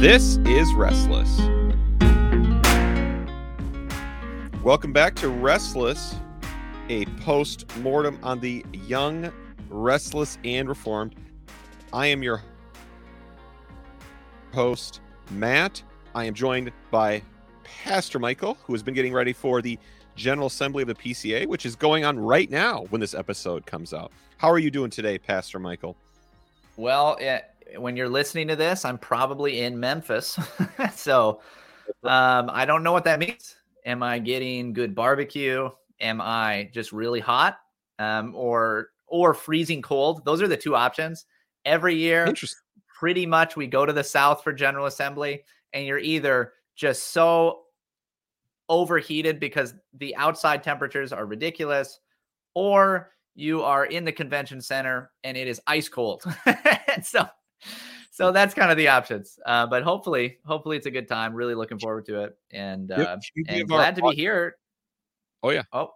This is Restless. Welcome back to Restless, a post mortem on the young, restless, and reformed. I am your host, Matt. I am joined by Pastor Michael, who has been getting ready for the General Assembly of the PCA, which is going on right now when this episode comes out. How are you doing today, Pastor Michael? Well, eh, when you're listening to this, I'm probably in Memphis. so um, I don't know what that means. Am I getting good barbecue? Am I just really hot? Um, or or freezing cold? Those are the two options. Every year, pretty much we go to the south for General Assembly, and you're either just so overheated because the outside temperatures are ridiculous, or you are in the convention center and it is ice cold. so so that's kind of the options. Uh, but hopefully, hopefully it's a good time. Really looking forward to it, and, uh, and glad to be here. Oh yeah. Oh,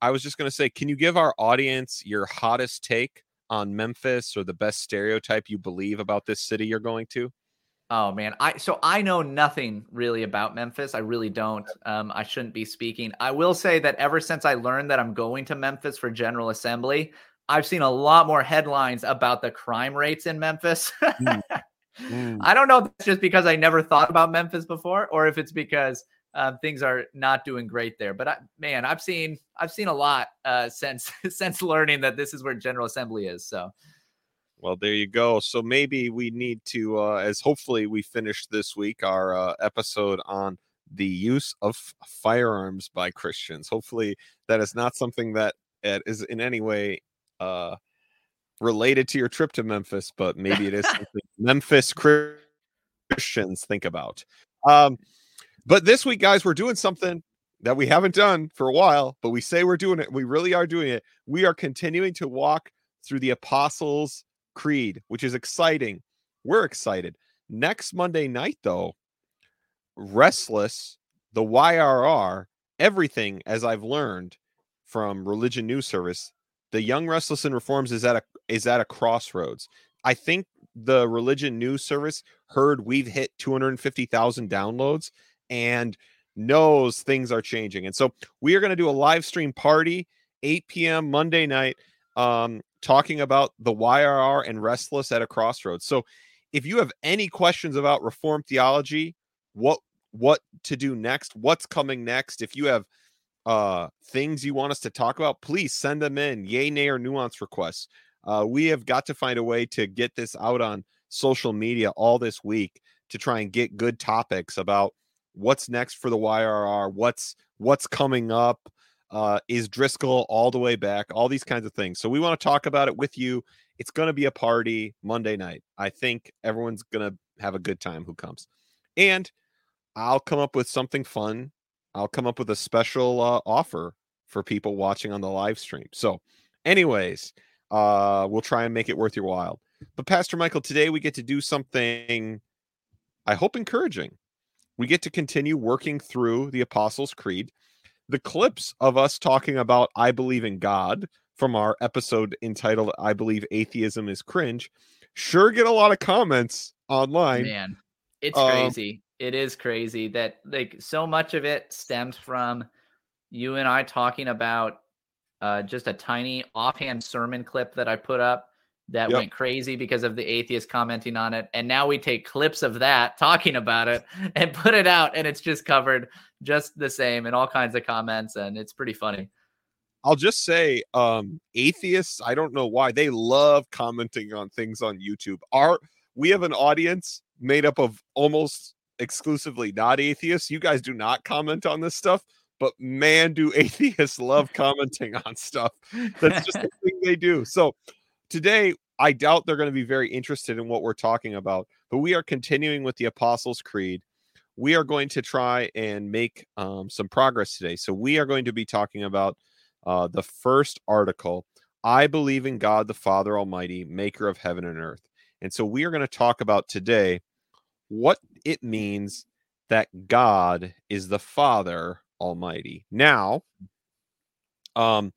I was just gonna say, can you give our audience your hottest take on Memphis or the best stereotype you believe about this city you're going to? Oh man, I so I know nothing really about Memphis. I really don't. Um, I shouldn't be speaking. I will say that ever since I learned that I'm going to Memphis for General Assembly, I've seen a lot more headlines about the crime rates in Memphis. mm. Mm. I don't know if it's just because I never thought about Memphis before, or if it's because um, things are not doing great there. But I, man, I've seen I've seen a lot uh, since since learning that this is where General Assembly is. So. Well, there you go. So maybe we need to, uh, as hopefully we finish this week, our uh, episode on the use of firearms by Christians. Hopefully, that is not something that is in any way uh, related to your trip to Memphis, but maybe it is something Memphis Christians think about. Um, but this week, guys, we're doing something that we haven't done for a while, but we say we're doing it. We really are doing it. We are continuing to walk through the Apostles' Creed, which is exciting. We're excited. Next Monday night, though, Restless, the YRR, everything as I've learned from Religion News Service, the Young Restless and Reforms is at a is at a crossroads. I think the Religion News Service heard we've hit 250,000 downloads and knows things are changing. And so we are going to do a live stream party 8 p.m. Monday night um, talking about the YRR and Restless at a crossroads. So if you have any questions about reform theology, what what to do next, what's coming next, if you have uh things you want us to talk about, please send them in. Yay, nay, or nuance requests. Uh, we have got to find a way to get this out on social media all this week to try and get good topics about what's next for the YRR, what's what's coming up, uh, is Driscoll all the way back, all these kinds of things. So we want to talk about it with you. It's going to be a party Monday night. I think everyone's going to have a good time who comes. And I'll come up with something fun I'll come up with a special uh, offer for people watching on the live stream. So, anyways, uh, we'll try and make it worth your while. But Pastor Michael, today we get to do something I hope encouraging. We get to continue working through the Apostles' Creed. The clips of us talking about I believe in God from our episode entitled I believe atheism is cringe sure get a lot of comments online. Man, it's um, crazy it is crazy that like so much of it stems from you and I talking about uh, just a tiny offhand sermon clip that I put up that yep. went crazy because of the atheist commenting on it. And now we take clips of that talking about it and put it out, and it's just covered just the same in all kinds of comments, and it's pretty funny. I'll just say, um, atheists, I don't know why they love commenting on things on YouTube. Our we have an audience made up of almost exclusively not atheists. You guys do not comment on this stuff, but man, do atheists love commenting on stuff. That's just the thing they do. So today, I doubt they're going to be very interested in what we're talking about, but we are continuing with the Apostles' Creed. We are going to try and make um, some progress today. So we are going to be talking about uh, the first article I believe in God the Father Almighty, maker of heaven and earth. And so we are going to talk about today what it means that God is the Father Almighty. Now, um,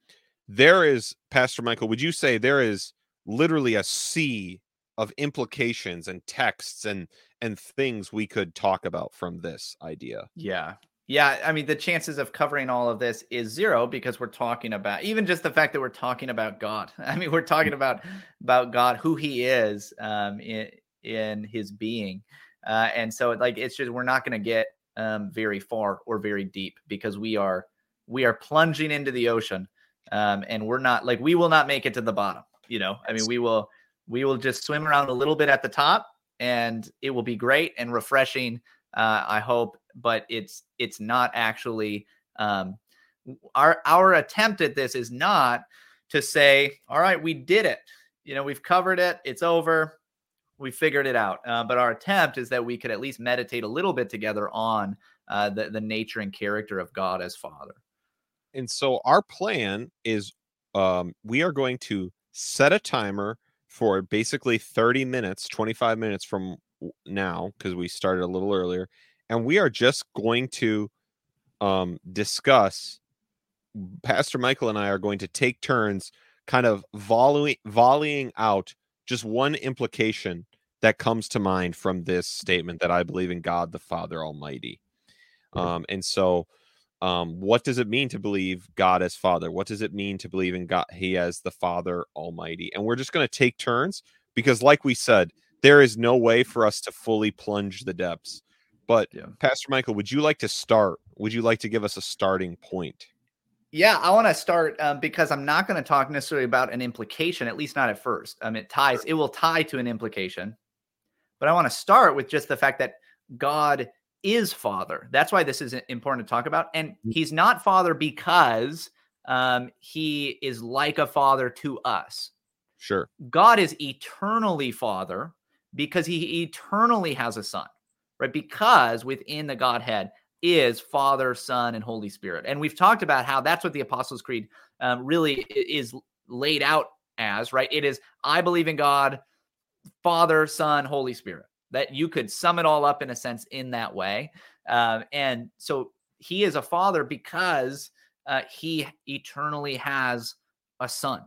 there is Pastor Michael. Would you say there is literally a sea of implications and texts and and things we could talk about from this idea. Yeah. Yeah, I mean the chances of covering all of this is zero because we're talking about even just the fact that we're talking about God. I mean, we're talking about about God, who He is um, in in His being, uh, and so like it's just we're not going to get um, very far or very deep because we are we are plunging into the ocean, um, and we're not like we will not make it to the bottom. You know, I mean, we will we will just swim around a little bit at the top, and it will be great and refreshing. Uh, I hope, but it's it's not actually um, our our attempt at this is not to say, all right, we did it. You know, we've covered it. It's over. We figured it out. Uh, but our attempt is that we could at least meditate a little bit together on uh, the the nature and character of God as Father. And so our plan is um, we are going to set a timer for basically 30 minutes, 25 minutes from now, because we started a little earlier. And we are just going to um, discuss. Pastor Michael and I are going to take turns kind of volleying, volleying out just one implication that comes to mind from this statement that I believe in God the Father Almighty. Um, and so um, what does it mean to believe God as Father? What does it mean to believe in God, He as the Father Almighty? And we're just going to take turns because, like we said, there is no way for us to fully plunge the depths. But, yeah. Pastor Michael, would you like to start? Would you like to give us a starting point? Yeah, I want to start um, because I'm not going to talk necessarily about an implication, at least not at first. Um, it ties, it will tie to an implication, but I want to start with just the fact that God is father. That's why this is important to talk about. And mm. he's not father because um, he is like a father to us. Sure. God is eternally father because he eternally has a son, right? Because within the Godhead is Father, Son, and Holy Spirit. And we've talked about how that's what the Apostles' Creed um, really is laid out as, right? It is, I believe in God, Father, Son, Holy Spirit that you could sum it all up in a sense in that way. Um, and so he is a father because uh, he eternally has a son.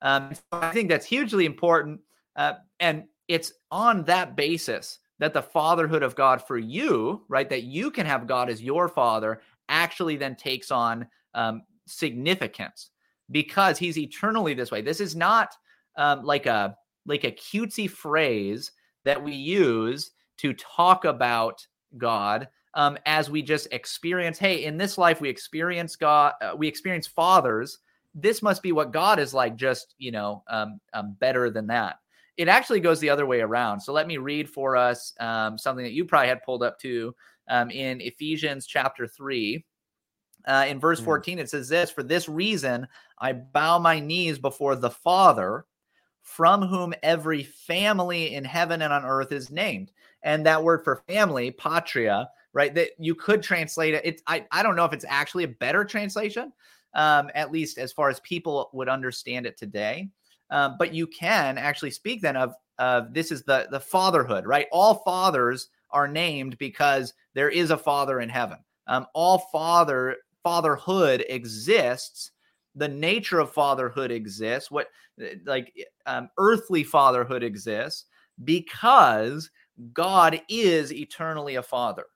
Um, I think that's hugely important. Uh, and it's on that basis that the fatherhood of God for you, right, that you can have God as your father, actually then takes on um, significance because he's eternally this way. This is not um, like a like a cutesy phrase that we use to talk about God um, as we just experience. Hey, in this life, we experience God, uh, we experience fathers. This must be what God is like, just, you know, um, um, better than that. It actually goes the other way around. So let me read for us um, something that you probably had pulled up too um, in Ephesians chapter 3. Uh, in verse mm. 14, it says this For this reason, I bow my knees before the Father from whom every family in heaven and on earth is named. And that word for family, patria, right? That you could translate it. It's I, I don't know if it's actually a better translation, um, at least as far as people would understand it today. Um, but you can actually speak then of of this is the the fatherhood, right? All fathers are named because there is a father in heaven. Um, all father fatherhood exists the nature of fatherhood exists, what like um, earthly fatherhood exists because God is eternally a father.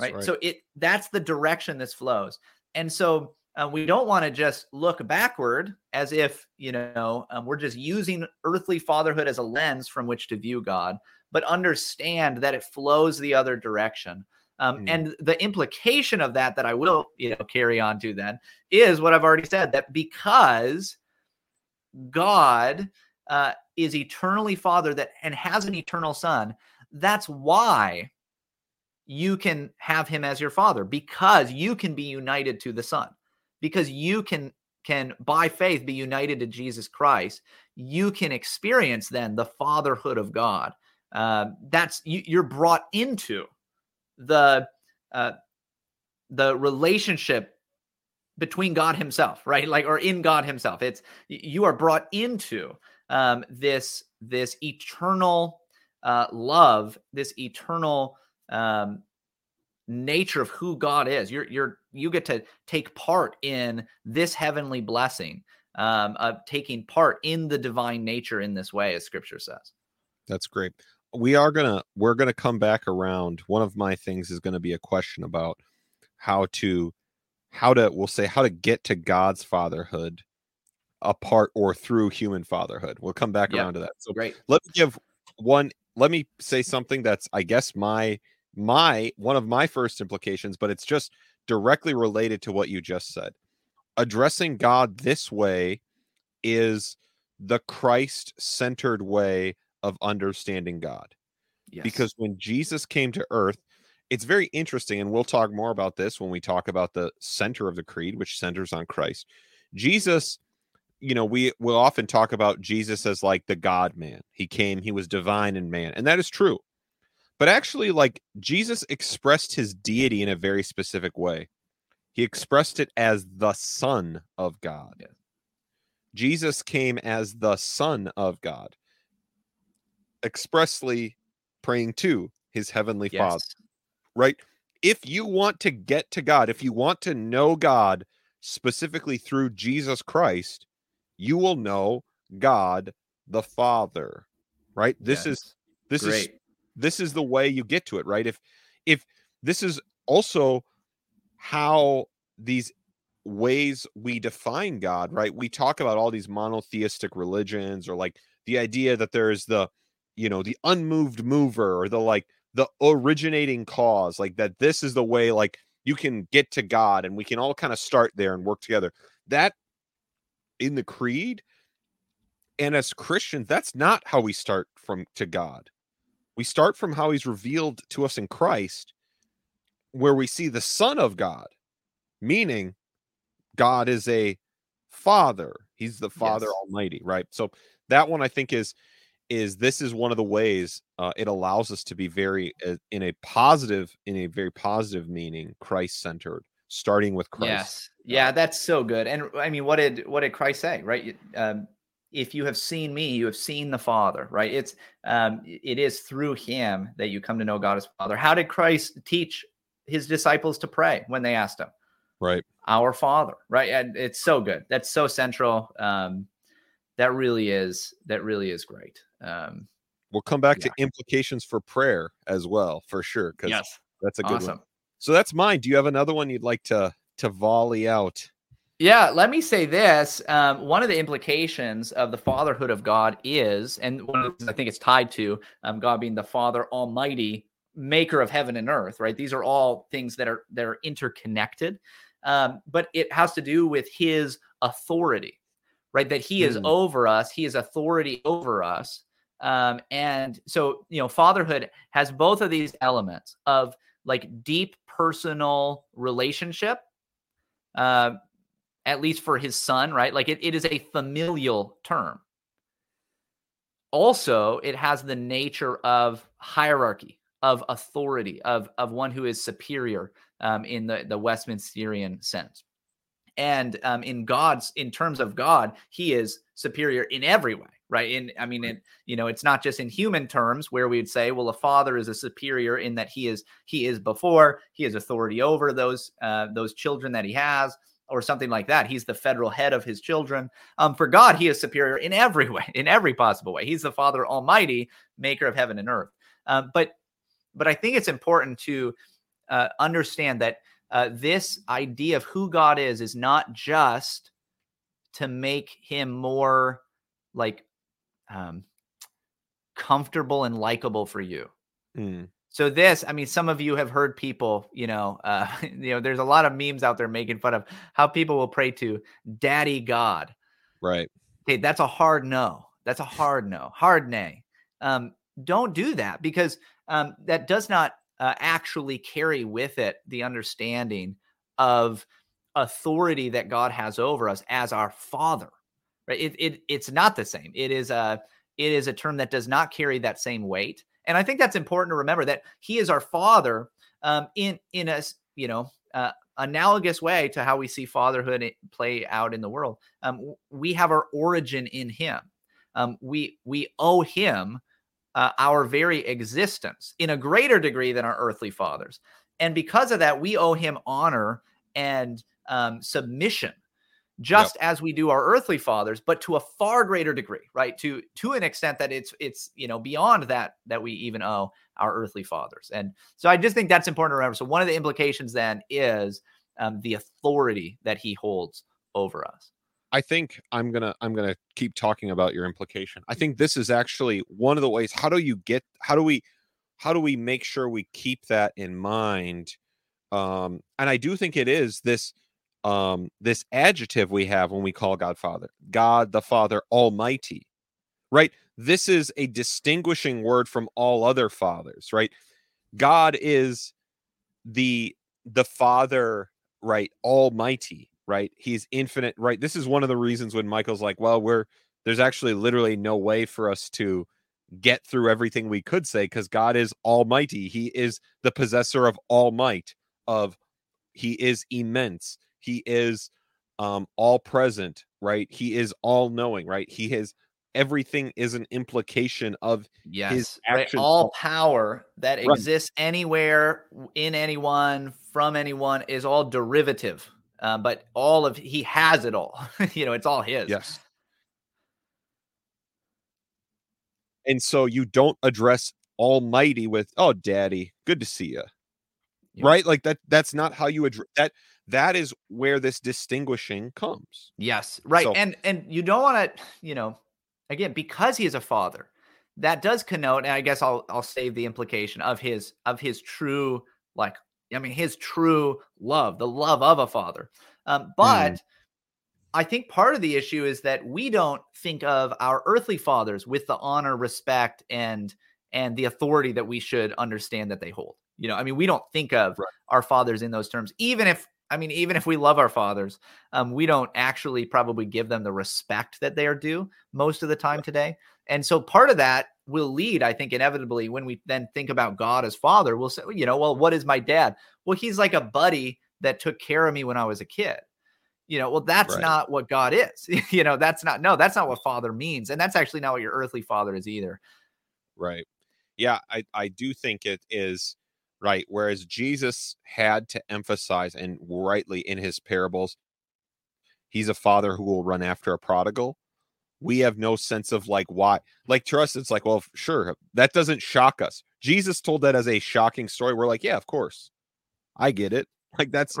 Right? right? So it that's the direction this flows. And so uh, we don't want to just look backward as if you know um, we're just using earthly fatherhood as a lens from which to view God, but understand that it flows the other direction. Um, mm. And the implication of that, that I will, you know, carry on to then, is what I've already said that because God uh, is eternally Father that and has an eternal Son, that's why you can have Him as your Father because you can be united to the Son, because you can can by faith be united to Jesus Christ. You can experience then the fatherhood of God. Uh, that's you, you're brought into the uh, the relationship between God Himself, right? Like, or in God Himself. It's you are brought into um, this this eternal uh, love, this eternal um, nature of who God is. You're you're you get to take part in this heavenly blessing um, of taking part in the divine nature in this way, as Scripture says. That's great. We are gonna we're gonna come back around. One of my things is gonna be a question about how to how to we'll say how to get to God's fatherhood apart or through human fatherhood. We'll come back Yep. around to that. So Great. let me give one let me say something that's i guess my my one of my first implications but it's just directly related to what you just said. Addressing god this way is the christ centered way of understanding god. Yes. because when jesus came to earth it's very interesting and we'll talk more about this when we talk about the center of the creed which centers on christ. Jesus you know we will often talk about jesus as like the god man. He came he was divine and man and that is true but actually like jesus expressed his deity in a very specific way he expressed it as the son of god Yes. jesus came as the son of god expressly praying to his heavenly father right? If you want to get to God, if you want to know God specifically through Jesus Christ, you will know God the Father, right? This is Yes. this is great. This is the way you get to it, right? If if this is also how these ways we define God, right? We talk about all these monotheistic religions or like the idea that there's the you know, the unmoved mover or the like the originating cause, like that this is the way like you can get to God and we can all kind of start there and work together. That in the creed and as Christians, that's not how we start from to God. We start from how he's revealed to us in Christ, where we see the Son of God, meaning God is a father. He's the Father Yes. Almighty, right? So that one I think is is this is one of the ways uh, it allows us to be very uh, in a positive in a very positive meaning Christ centered, starting with Christ. Yes. Yeah, that's so good. And I mean, what did what did Christ say? Right. Um, if you have seen me, you have seen the Father. Right. It's um, it is through Him that you come to know God as Father. How did Christ teach His disciples to pray when they asked Him? Right. Our Father. Right. And it's so good. That's so central. Um, that really is. That really is great. Um, We'll come back to implications for prayer as well, for sure, because that's a good awesome. one. So that's mine. Do you have another one you'd like to to volley out? Yeah, let me say this. Um, one of the implications of the fatherhood of God is, and one of the things I think it's tied to um, God being the Father Almighty, Maker of heaven and earth. Right? These are all things that are that are interconnected, um, but it has to do with His authority, right? That He is Hmm. over us. He is authority over us, um, and so you know, fatherhood has both of these elements of like deep personal relationship. Uh, at least for his son, right? Like it, it is a familial term. Also, it has the nature of hierarchy, of authority, of, of one who is superior um, in the, the Westminsterian sense. And um, in God's, in terms of God, he is superior in every way, right? In, I mean, it, you know, it's not just in human terms where we'd say, well, a father is a superior in that he is, he is before, he has authority over those, uh, those children that he has or something like that. He's the federal head of his children. Um, for God, he is superior in every way, in every possible way. He's the Father Almighty, maker of heaven and earth. Um, but, but I think it's important to uh, understand that uh, this idea of who God is is not just to make him more like um, comfortable and likable for you. Hmm. So this, I mean, some of you have heard people, you know, uh, you know, there's a lot of memes out there making fun of how people will pray to Daddy God. Right. Okay, that's a hard no. That's a hard no, hard nay. Um, don't do that because um, that does not uh, actually carry with it the understanding of authority that God has over us as our Father. Right? It, it it's not the same. It is a it is a term that does not carry that same weight. And I think that's important to remember that He is our Father um, in in a you know uh, analogous way to how we see fatherhood play out in the world. Um, we have our origin in Him. Um, we we owe Him uh, our very existence in a greater degree than our earthly fathers, and because of that, we owe Him honor and um, submission just yep. as we do our earthly fathers, but to a far greater degree, right? To to an extent that it's it's you know beyond that that we even owe our earthly fathers. And so I just think that's important to remember. So one of the implications then is um, the authority that he holds over us. I think I'm gonna I'm gonna keep talking about your implication. I think this is actually one of the ways. How do you get? How do we? How do we make sure we keep that in mind? Um, and I do think it is this um this adjective we have when we call God Father, God the Father Almighty, right? This is a distinguishing word from all other fathers, right? God is the the Father, right? Almighty right? He's infinite, right? This is one of the reasons when Michael's like, well, we're there's actually literally no way for us to get through everything we could say because God is almighty. He is the possessor of all might, of he is immense. He is um all present, right? He is all knowing, right? He has everything is an implication of yes, his right. all power that right. exists anywhere in anyone from anyone is all derivative um, but all of he has it all. you know, it's all his. Yes. And so you don't address Almighty with, "Oh, Daddy, good to see you," yeah. right? Like that. That's not how you address that. That is where this distinguishing comes. Yes, right. So, and and you don't want to, you know, again because he is a father, that does connote, and I guess I'll I'll save the implication of his of his true like I mean, his true love, the love of a father. Um, but mm. I think part of the issue is that we don't think of our earthly fathers with the honor, respect, and and the authority that we should understand that they hold. You know, I mean, we don't think of right. our fathers in those terms, even if I mean, even if we love our fathers, um, we don't actually probably give them the respect that they are due most of the time today. And so part of that will lead, I think, inevitably when we then think about God as father, we'll say, you know, well, what is my dad? Well, he's like a buddy that took care of me when I was a kid. You know, well, that's right. not what God is. you know, that's not, no, that's not what father means. And that's actually not what your earthly father is either. Right. Yeah. I, I do think it is right. Whereas Jesus had to emphasize, and rightly in his parables, he's a father who will run after a prodigal. We have no sense of like why like to us it's like well sure that doesn't shock us. Jesus told that as a shocking story. We're like yeah of course. I get it. Like that's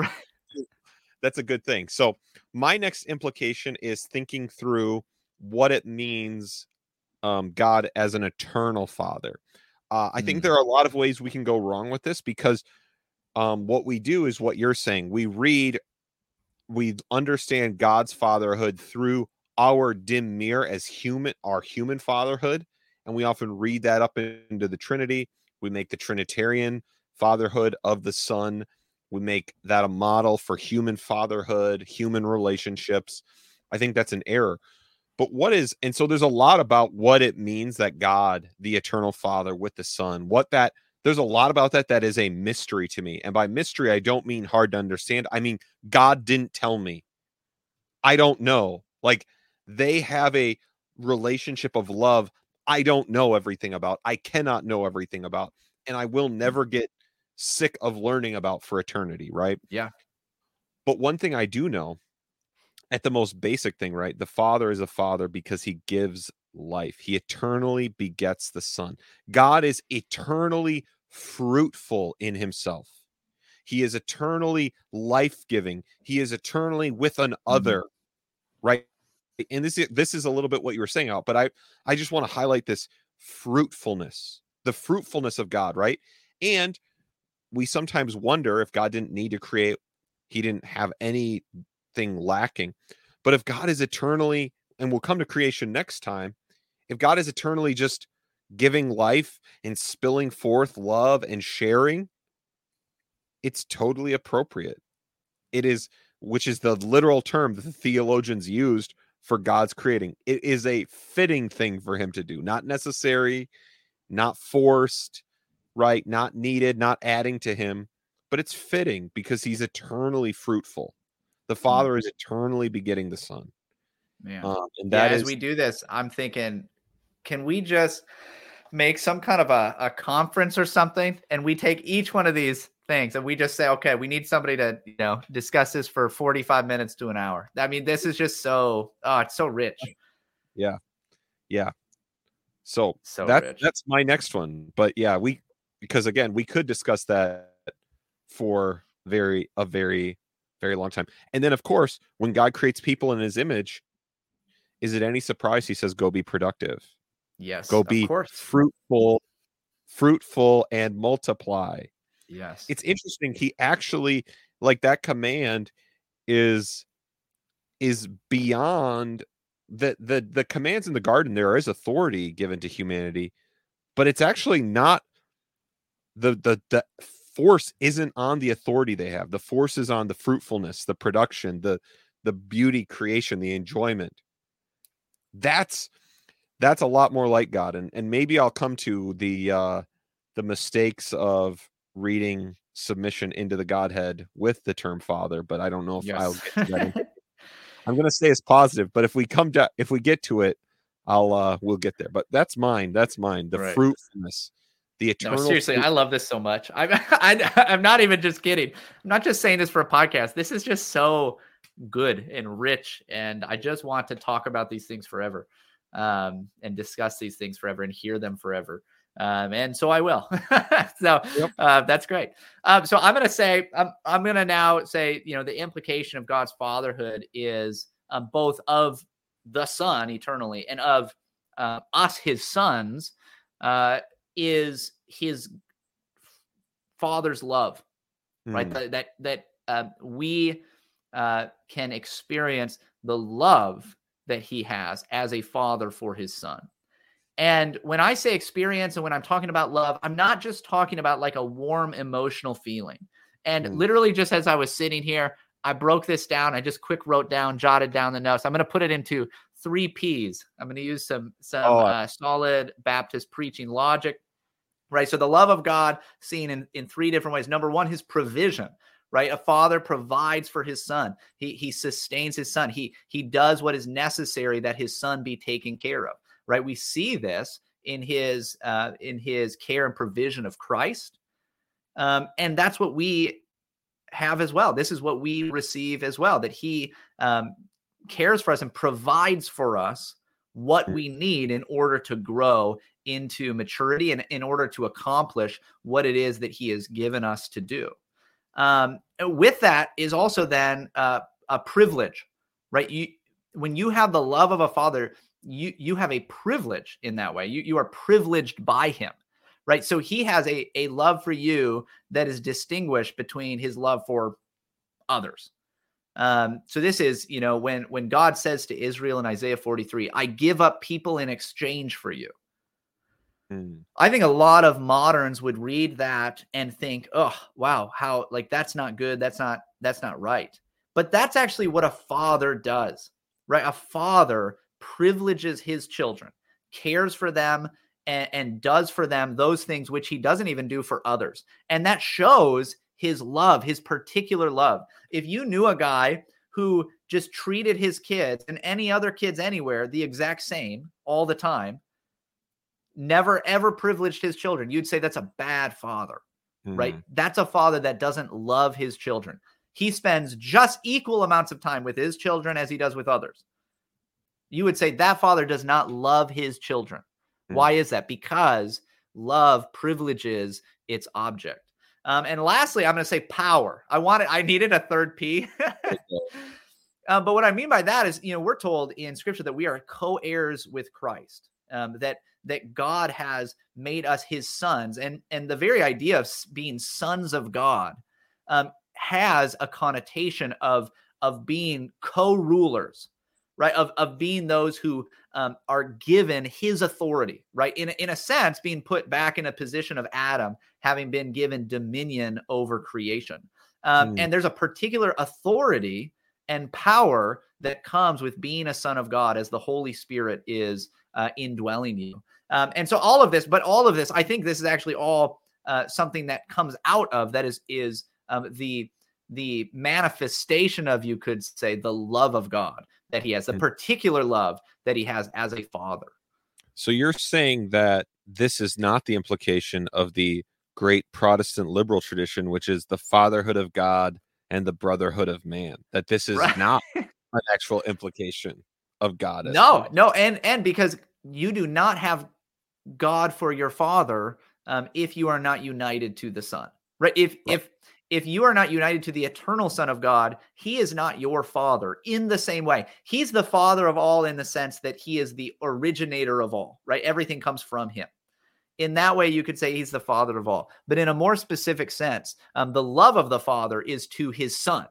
that's a good thing. So my next implication is thinking through what it means um god as an eternal father uh, i mm. think there are a lot of ways we can go wrong with this because um what we do is what you're saying we read we understand god's fatherhood through our dim mirror as human, our human fatherhood. And we often read that up into the Trinity. We make the Trinitarian fatherhood of the Son. We make that a model for human fatherhood, human relationships. I think that's an error. But what is, and so there's a lot about what it means that God, the eternal Father with the Son, what that, there's a lot about that that is a mystery to me. And by mystery, I don't mean hard to understand. I mean, God didn't tell me. I don't know. Like, they have a relationship of love I don't know everything about. I cannot know everything about. And I will mm. never get sick of learning about for eternity, right? Yeah. But one thing I do know at the most basic thing, right? The Father is a Father because he gives life, he eternally begets the Son. God is eternally fruitful in himself. He is eternally life giving. He is eternally with an mm-hmm. other, mm-hmm. right? and this is this is a little bit what you were saying out, but I I just want to highlight this fruitfulness, the fruitfulness of God, right? And we sometimes wonder if God didn't need to create, he didn't have anything lacking. But if God is eternally, and we'll come to creation next time, if God is eternally just giving life and spilling forth love and sharing, it's totally appropriate. It is, which is the literal term that the theologians used for God's creating. It is a fitting thing for him to do, not necessary, not forced, right? Not needed, not adding to him, but it's fitting because he's eternally fruitful. The mm. Father is eternally begetting the Son. Yeah. Um, and that yeah, is, as we do this, I'm thinking, can we just make some kind of a, a conference or something and we take each one of these things and we just say okay we need somebody to you know discuss this for 45 minutes to an hour i mean this is just so oh it's so rich yeah yeah so, so that rich. that's my next one but yeah we because again we could discuss that for very a very very long time. And then of course when god creates people in his image is it any surprise he says go be productive. Yes go be fruitful fruitful and multiply. Yes. It's interesting he actually like that command is is beyond the the the commands in the garden there is authority given to humanity but it's actually not the the the force isn't on the authority they have the force is on the fruitfulness the production the the beauty creation the enjoyment that's that's a lot more like god and and maybe i'll come to the uh the mistakes of reading submission into the godhead with the term father but i don't know if yes. i'll get to that i'm going to say it's positive but if we come to if we get to it i'll uh we'll get there but that's mine that's mine the Right. fruitfulness the eternal no, seriously, I love this so much. I'm, I, I'm not even just kidding. I'm not just saying this for a podcast. This is just so good and rich, and I just want to talk about these things forever, um, and discuss these things forever, and hear them forever. Um, and so I will. so Yep. uh, that's great. Um, so I'm going to say, I'm, I'm going to now say, you know, the implication of God's fatherhood is um, both of the Son eternally and of uh, us, His sons. Uh, is his father's love right? Mm, that that, that uh, we uh, can experience the love that he has as a father for his son. And when i say experience and when i'm talking about love i'm not just talking about like a warm emotional feeling. And Mm. literally just as i was sitting here i broke this down i just quick wrote down jotted down the notes. I'm going to put it into three p's. I'm going to use some some Oh, uh, solid baptist preaching logic right? So the love of god seen in in three different ways. Number one his provision right? A father provides for his son. He he sustains his son. He he does what is necessary that his son be taken care of right? We see this in his uh in his care and provision of christ. Um and that's what we have as well. This is what we receive as well that he um cares for us and provides for us what Mm. we need in order to grow into maturity and in order to accomplish what it is that he has given us to do. Um, with that is also then uh, a privilege right? You when you have the love of a father you you have a privilege in that way. You you are privileged by him right so he has a a love for you that is distinguished between his love for others um so this is you know when when god says to israel in isaiah 43 i give up people in exchange for you mm, I think a lot of moderns would read that and think, "Oh, wow, how like that's not good. That's not that's not right." But that's actually what a father does. Right? A father privileges his children, cares for them and, and does for them those things which he doesn't even do for others. And that shows his love, his particular love. If you knew a guy who just treated his kids and any other kids anywhere the exact same all the time, never ever privileged his children, you'd say that's a bad father, right? mm. That's a father that doesn't love his children. He spends just equal amounts of time with his children as he does with others. You would say that father does not love his children. Hmm. Why is that? Because love privileges its object. Um, and lastly, I'm going to say power. I wanted, I needed a third P. Um, but what I mean by that is, you know, we're told in Scripture that we are co-heirs with Christ. Um, that that God has made us His sons, and and the very idea of being sons of God um, has a connotation of of being co-rulers, right? Of of being those who um, are given His authority, right? In a- in a sense, being put back in a position of Adam, having been given dominion over creation. Um, Hmm. And there's a particular authority and power that comes with being a son of God as the Holy Spirit is uh, indwelling you. Um, and so all of this, but all of this, I think this is actually all uh, something that comes out of that is is um, the the manifestation of you could say the love of God that He has, the particular love that He has as a Father. So you're saying that this is not the implication of the great Protestant liberal tradition, which is the fatherhood of God and the brotherhood of man. That this is right. not an actual implication of God. No, no, and and because you do not have God for your father um, if you are not united to the Son. Right? If right. if if you are not united to the eternal Son of God, He is not your Father in the same way. He's the Father of all in the sense that He is the originator of all, right? Everything comes from Him. In that way, you could say He's the Father of all. But in a more specific sense, um, the love of the Father is to His Son.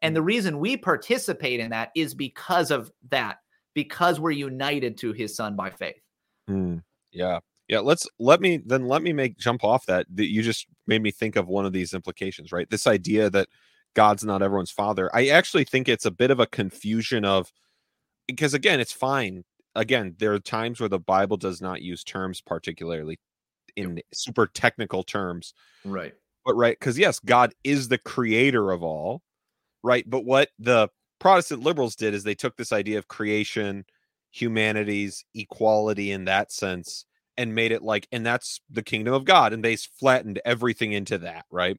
And the mm. reason we participate in that is because of that, because we're united to His Son by faith. Mm, yeah yeah let's let me then let me make jump off that that you just made me think of one of these implications right? This idea that god's not everyone's father. I actually think it's a bit of a confusion of because again it's fine. Again there are times where the bible does not use terms particularly in super technical terms. Right. But right because yes god is the creator of all right? But what the protestant liberals did is they took this idea of creation humanities equality in that sense and made it like, and that's the kingdom of God. And they flattened everything into that, right?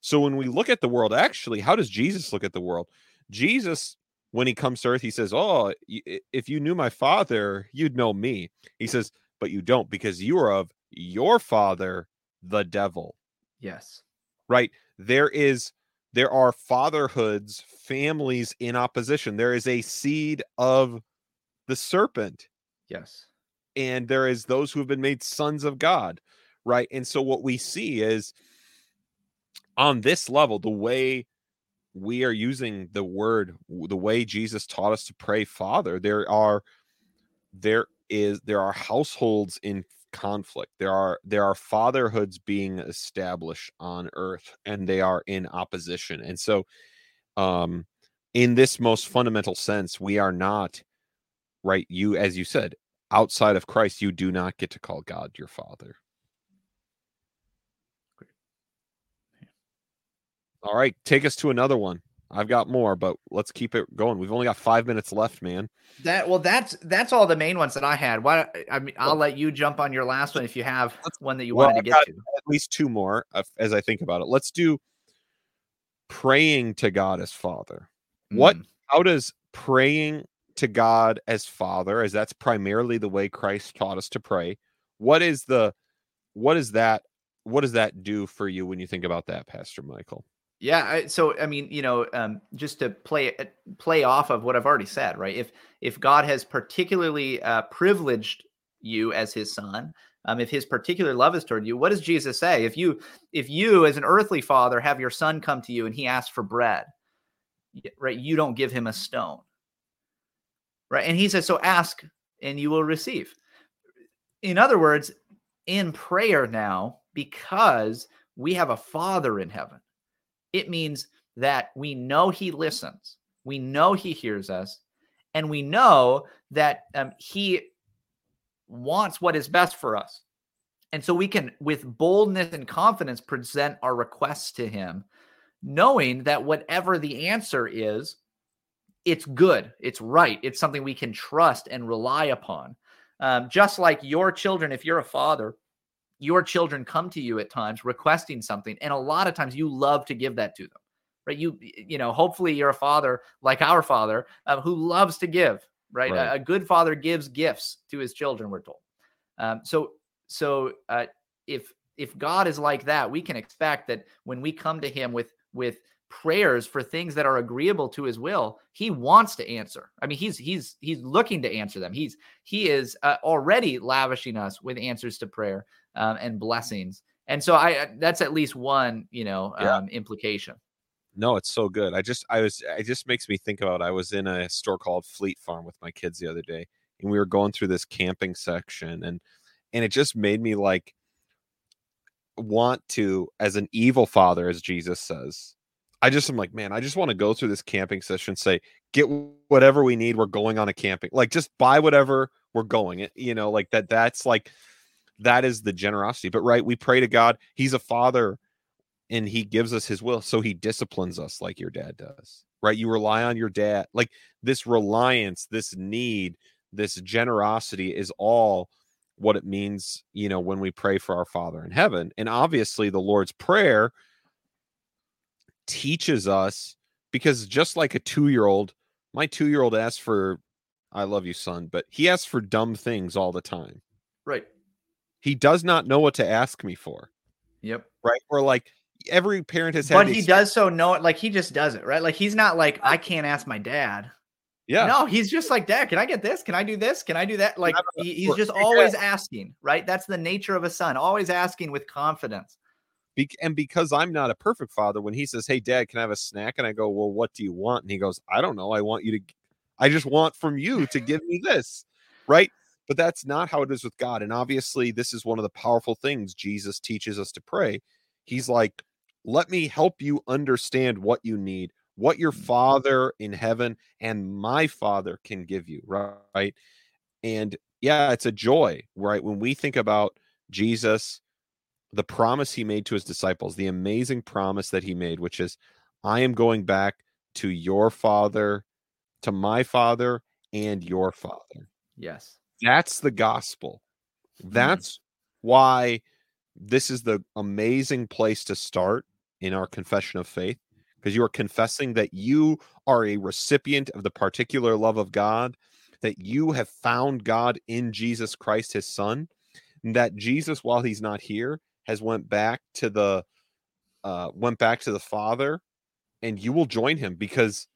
So when we look at the world, actually, how does Jesus look at the world? Jesus, when he comes to earth, he says, Oh, if you knew my father, you'd know me. He says, But you don't because you are of your father, the devil. Yes. Right. There is, there are fatherhoods, families in opposition. There is a seed of the serpent. Yes and there is those who have been made sons of God, right? And so what we see is on this level, the way we are using the word, the way Jesus taught us to pray, Father, there are there is there are households in conflict. There are there are fatherhoods being established on earth and they are in opposition. And so um in this most fundamental sense, we are not right you as you said outside of Christ, you do not get to call God your father. All right, take us to another one. I've got more, but let's keep it going. We've only got five minutes left, man. That well, that's that's all the main ones that I had. Why? I mean, I'll let you jump on your last one if you have one that you well, wanted to get to. At least two more, uh, as I think about it. Let's do praying to God as Father. Mm. What? How does praying to God as Father, as that's primarily the way Christ taught us to pray. What is the what is that what does that do for you when you think about that, Pastor Michael? Yeah, I, so I mean, you know, um, just to play uh, play off of what I've already said, right? If if God has particularly uh, privileged you as His Son, um, if His particular love is toward you, what does Jesus say? If you if you as an earthly father have your son come to you and he asks for bread, right? You don't give him a stone right? And he says, So ask and you will receive. In other words, in prayer now, because we have a Father in heaven, it means that we know He listens, we know He hears us, and we know that um, He wants what is best for us. And so we can, with boldness and confidence, present our requests to Him, knowing that whatever the answer is, it's good, it's right, it's something we can trust and rely upon. Um, just like your children, if you're a father, your children come to you at times requesting something, and a lot of times you love to give that to them, right? You, you know, hopefully you're a father like our father uh, who loves to give, right? right. A, a, good father gives gifts to his children. We're told. Um, so, so uh, if if God is like that, we can expect that when we come to Him with with prayers for things that are agreeable to his will he wants to answer. I mean he's he's he's looking to answer them. He's he is uh, already lavishing us with answers to prayer um, and blessings. And so i that's at least one you know um, yeah. implication. No it's so good. I just i was it just makes me think about i was in a store called fleet farm with my kids the other day and we were going through this camping section and and it just made me like want to as an evil father as jesus says I just am like, man, I just want to go through this camping session, say, get whatever we need. We're going on a camping, like just buy whatever we're going. It, you know, like that. That's like that is the generosity. But right, we pray to God. He's a father, and He gives us His will, so He disciplines us like your dad does. Right, you rely on your dad. Like this reliance, this need, this generosity is all what it means, you know, when we pray for our Father in heaven. And obviously, the Lord's Prayer teaches us because just like a two year old, my two year old asks for, I love you, son, but he asks for dumb things all the time. Right. He does not know what to ask me for. Yep. Right. Or like every parent has had, But he does so know it. Like he just does it, right? Like he's not like I can't ask my dad. Yeah. No, he's just like, Dad, can I get this? Can I do this? Can I do that? Like he, he's just always asking, right? That's the nature of a son, always asking with confidence. Be- and because I'm not a perfect father, when he says, "Hey, Dad, can I have a snack?" and I go, "Well, what do you want?" and he goes, "I don't know. I want you to. I just want from you to give me this, right?" But that's not how it is with God. And obviously, this is one of the powerful things Jesus teaches us to pray. He's like, "Let me help you understand what you need, what your mm-hmm. Father in heaven and my Father can give you." Right? And yeah, it's a joy, right? When we think about Jesus the promise he made to his disciples, the amazing promise that he made, which is, I am going back to your father, to my father, and your father. Yes. That's the gospel. Mm-hmm. That's why this is the amazing place to start in our confession of faith, because you are confessing that you are a recipient of the particular love of God, that you have found God in Jesus Christ, his son, and that Jesus, while he's not here, has went back to the uh went back to the father and you will join him because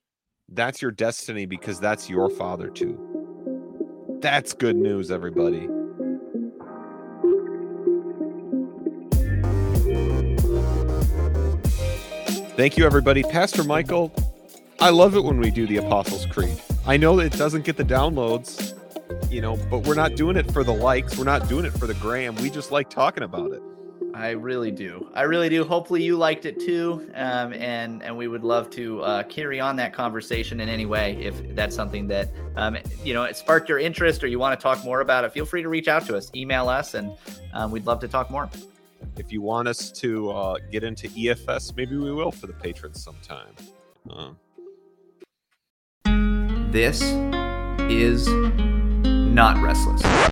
that's your destiny because that's your father too. That's good news everybody. Thank you everybody. Pastor michael i love it when we do the apostles creed. I know it doesn't get the downloads you know but we're not doing it for the likes. We're not doing it for the gram. We just like talking about it I really do. I really do. Hopefully you liked it too, um, and and we would love to uh, carry on that conversation in any way if that's something that um, you know it sparked your interest or you want to talk more about it. Feel free to reach out to us, email us, and um, we'd love to talk more. if you want us to uh, get into EFS, maybe we will for the patrons sometime. Uh, This is not restless.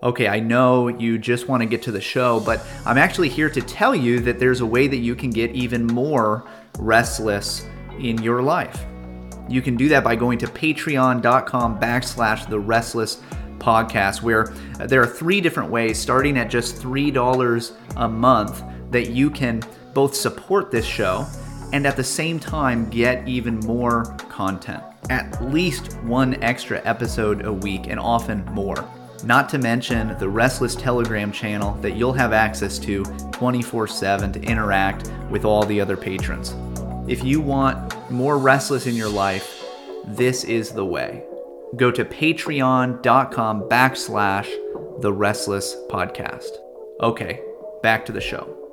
Okay, I know you just want to get to the show, but I'm actually here to tell you that there's a way that you can get even more restless in your life. You can do that by going to patreon.com backslash the restless podcast, where there are three different ways, starting at just $3 a month, that you can both support this show and at the same time get even more content. At least one extra episode a week, and often more. Not to mention the Restless Telegram channel that you'll have access to 24 7 to interact with all the other patrons. If you want more Restless in your life, this is the way. Go to patreon.com backslash the Restless Podcast. Okay, back to the show.